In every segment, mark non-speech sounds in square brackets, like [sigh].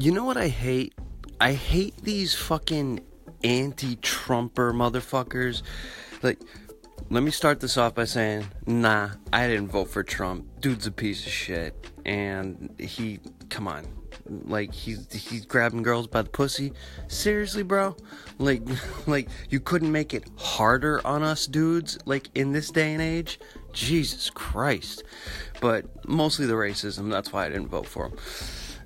You know what I hate? I hate these fucking anti-Trumper motherfuckers. Like, let me start this off by saying, nah, I didn't vote for Trump. Dude's a piece of shit, and he, come on, like he's he's grabbing girls by the pussy. Seriously, bro? Like, [laughs] like you couldn't make it harder on us dudes, like in this day and age. Jesus Christ! But mostly the racism. That's why I didn't vote for him.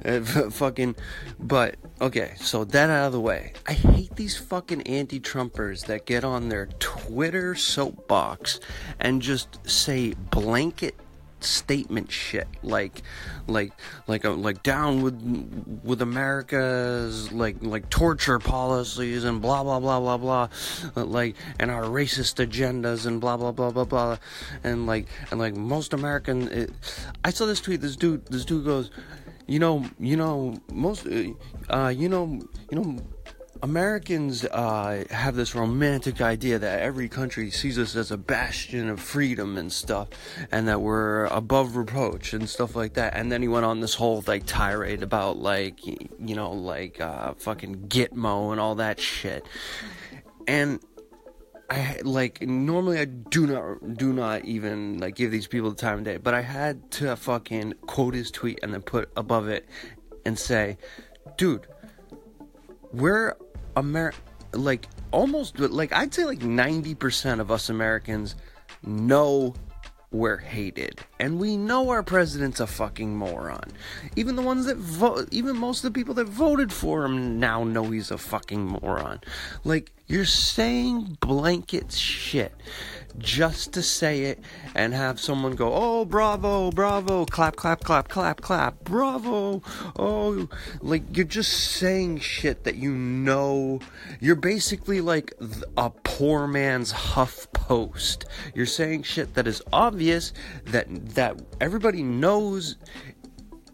Uh, [laughs] fucking, but okay, so that out of the way. I hate these fucking anti-Trumpers that get on their Twitter soapbox and just say blanket statement shit like like like uh, like down with with America's like like torture policies and blah blah blah blah blah like and our racist agendas and blah blah blah blah blah and like and like most American it, I saw this tweet this dude this dude goes you know, you know, most, uh, you know, you know, Americans uh, have this romantic idea that every country sees us as a bastion of freedom and stuff, and that we're above reproach and stuff like that. And then he went on this whole like tirade about like, you know, like uh, fucking Gitmo and all that shit. And I like normally I do not do not even like give these people the time of day, but I had to fucking quote his tweet and then put above it and say, "Dude, we're Amer like almost like I'd say like 90% of us Americans know we're hated. And we know our president's a fucking moron. Even the ones that vote, even most of the people that voted for him now know he's a fucking moron. Like, you're saying blanket shit just to say it and have someone go, oh, bravo, bravo, clap, clap, clap, clap, clap, bravo, oh, like you're just saying shit that you know. You're basically like a poor man's Huff Post. You're saying shit that is obvious that that everybody knows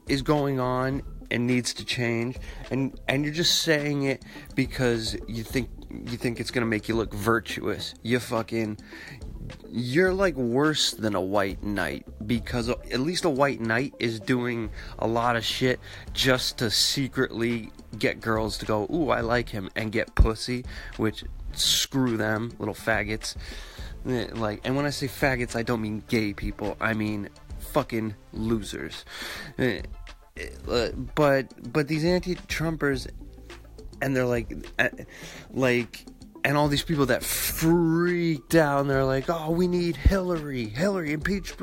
is going on and needs to change and and you're just saying it because you think you think it's going to make you look virtuous you fucking you're like worse than a white knight because at least a white knight is doing a lot of shit just to secretly get girls to go, "Ooh, I like him," and get pussy, which screw them, little faggots. Eh, like, and when I say faggots, I don't mean gay people. I mean fucking losers. Eh, eh, but but these anti-Trumpers, and they're like, like and all these people that freaked out and they're like, oh, we need Hillary, Hillary, impeach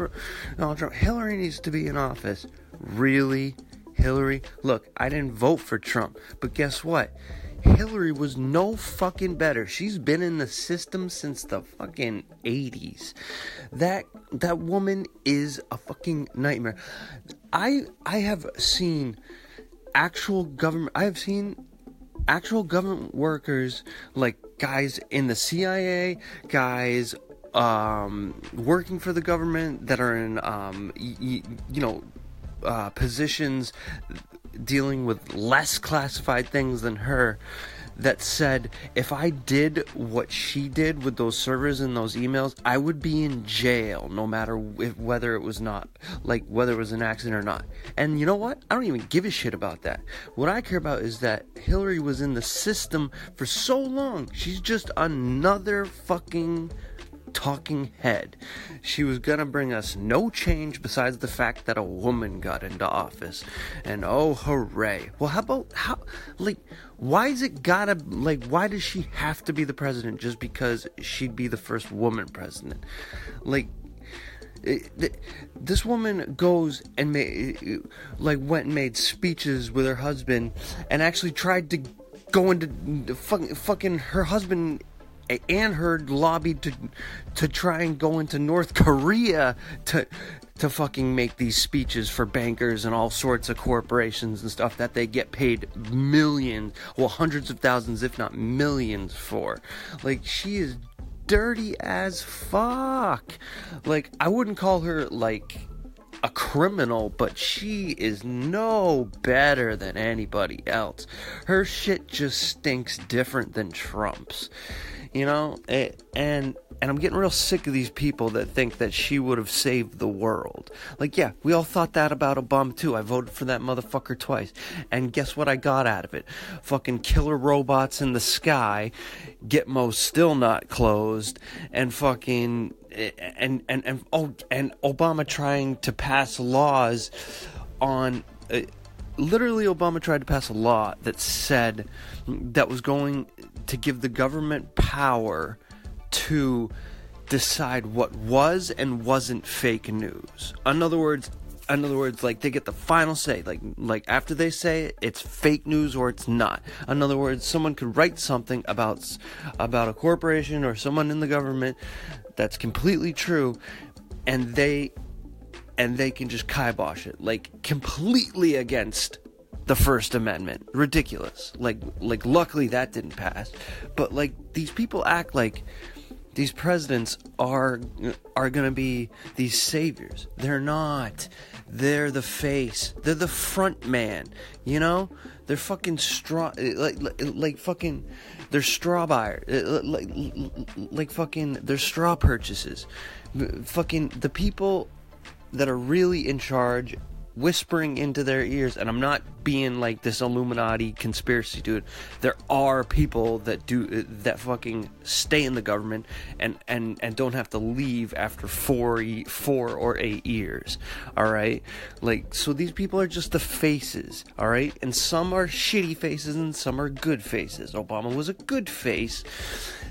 Donald Trump. Hillary needs to be in office. Really? Hillary? Look, I didn't vote for Trump, but guess what? Hillary was no fucking better. She's been in the system since the fucking 80s. That that woman is a fucking nightmare. I I have seen actual government I have seen actual government workers like guys in the CIA, guys um, working for the government that are in, um, y- y- you know, uh, positions dealing with less classified things than her that said if I did what she did with those servers and those emails, I would be in jail no matter if, whether it was not like whether it was an accident or not. And you know what? I don't even give a shit about that. What I care about is that Hillary was in the system for so long. She's just another fucking talking head. She was gonna bring us no change besides the fact that a woman got into office. And oh, hooray. Well, how about, how, like, why is it gotta, like, why does she have to be the president just because she'd be the first woman president? Like, eh, this woman goes and made, like, went and made speeches with her husband and actually tried to go into fucking, fucking her husband and her lobbied to to try and go into North Korea to to fucking make these speeches for bankers and all sorts of corporations and stuff that they get paid millions, well hundreds of thousands if not millions for. Like she is dirty as fuck. Like I wouldn't call her like a criminal, but she is no better than anybody else. Her shit just stinks different than Trump's you know it, and And I'm getting real sick of these people that think that she would have saved the world. Like, yeah, we all thought that about Obama too. I voted for that motherfucker twice. And guess what I got out of it? Fucking killer robots in the sky, Gitmo still not closed, and fucking and and and oh and Obama trying to pass laws on uh, literally Obama tried to pass a law that said that was going to give the government power to decide what was and wasn't fake news. In other words, in other words, like they get the final say. Like like after they say it, it's fake news or it's not. In other words, someone could write something about about a corporation or someone in the government that's completely true, and they and they can just kibosh it like completely against the First Amendment. Ridiculous. Like like luckily that didn't pass. But like these people act like these presidents are are going to be these saviors. They're not. They're the face. They're the front man, you know? They're fucking straw like like, like fucking they're straw buyer uh, uh, like like fucking they're straw purchases. Fucking the people that are really in charge whispering into their ears and i'm not being like this illuminati conspiracy dude. There are people that do that fucking stay in the government and and and don't have to leave after four four or eight years all right? Like so these people are just the faces all right? And some are shitty faces and some are good faces. Obama was a good face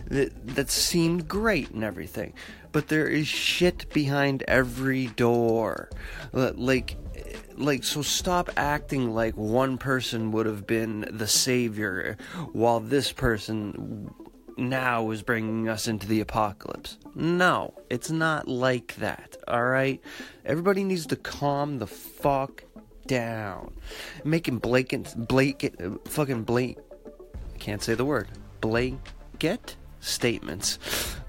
that that seemed great and everything but there is shit behind every door like like so stop acting like one person would have been the savior while this person now is bringing us into the apocalypse. No, it's not like that. All right? Everybody needs to calm the fuck down. Making blatant blatant fucking blank can't say the word. Blanket statements. [laughs]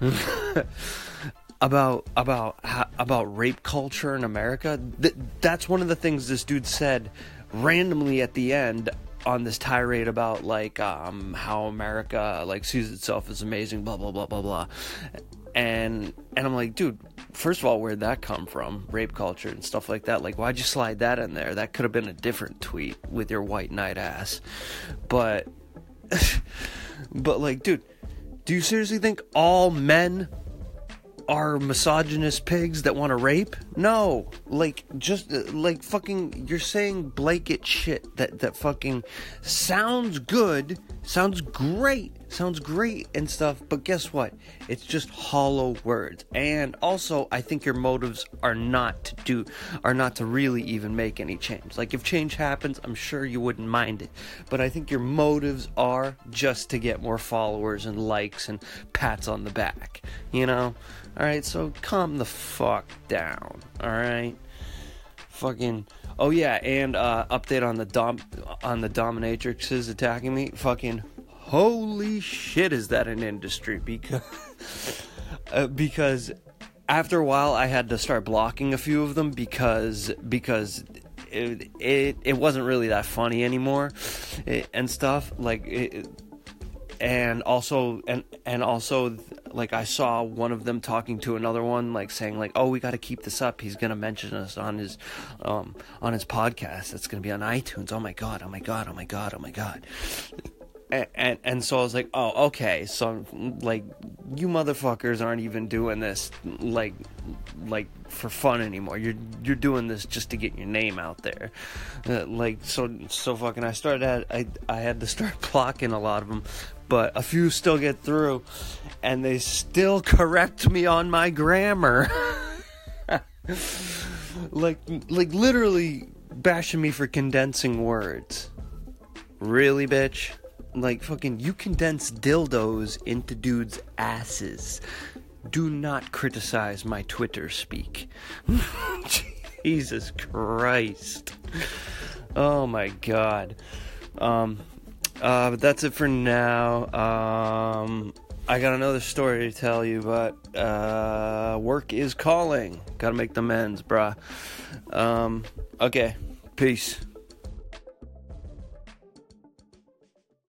about about about rape culture in America. Th- that's one of the things this dude said randomly at the end on this tirade about like um, how America like sees itself as amazing, blah blah blah blah blah. And and I'm like, dude, first of all, where'd that come from? Rape culture and stuff like that. Like, why'd you slide that in there? That could have been a different tweet with your white knight ass. But [laughs] but like, dude, do you seriously think all men are misogynist pigs that want to rape? No, like just uh, like fucking you're saying blanket shit that that fucking sounds good, sounds great, sounds great and stuff, but guess what? It's just hollow words. And also, I think your motives are not to do are not to really even make any change. Like if change happens, I'm sure you wouldn't mind it. But I think your motives are just to get more followers and likes and pats on the back, you know? Alright, so calm the fuck down. Alright? Fucking Oh yeah, and uh update on the dom on the dominatrixes attacking me. Fucking holy shit is that an industry because [laughs] uh, because after a while I had to start blocking a few of them because because it it, it wasn't really that funny anymore it, and stuff like it, and also and and also like I saw one of them talking to another one like saying like oh we got to keep this up. He's going to mention us on his um on his podcast. That's going to be on iTunes. Oh my god oh my god oh my god oh my god and, and, so I was like, oh, okay. So like, you motherfuckers aren't even doing this like like for fun anymore. You're you're doing this just to get your name out there. Uh, like so so fucking. I started at, I I had to start [laughs] blocking a lot of them, but a few still get through, and they still correct me on my grammar. [laughs] like like literally bashing me for condensing words. Really, bitch? Like fucking you condense dildos into dudes' asses. Do not criticize my Twitter speak. [laughs] Jesus Christ. Oh my god. Um uh but that's it for now. Um I got another story to tell you, but uh work is calling. Gotta make the amends, bruh. Um okay. Peace.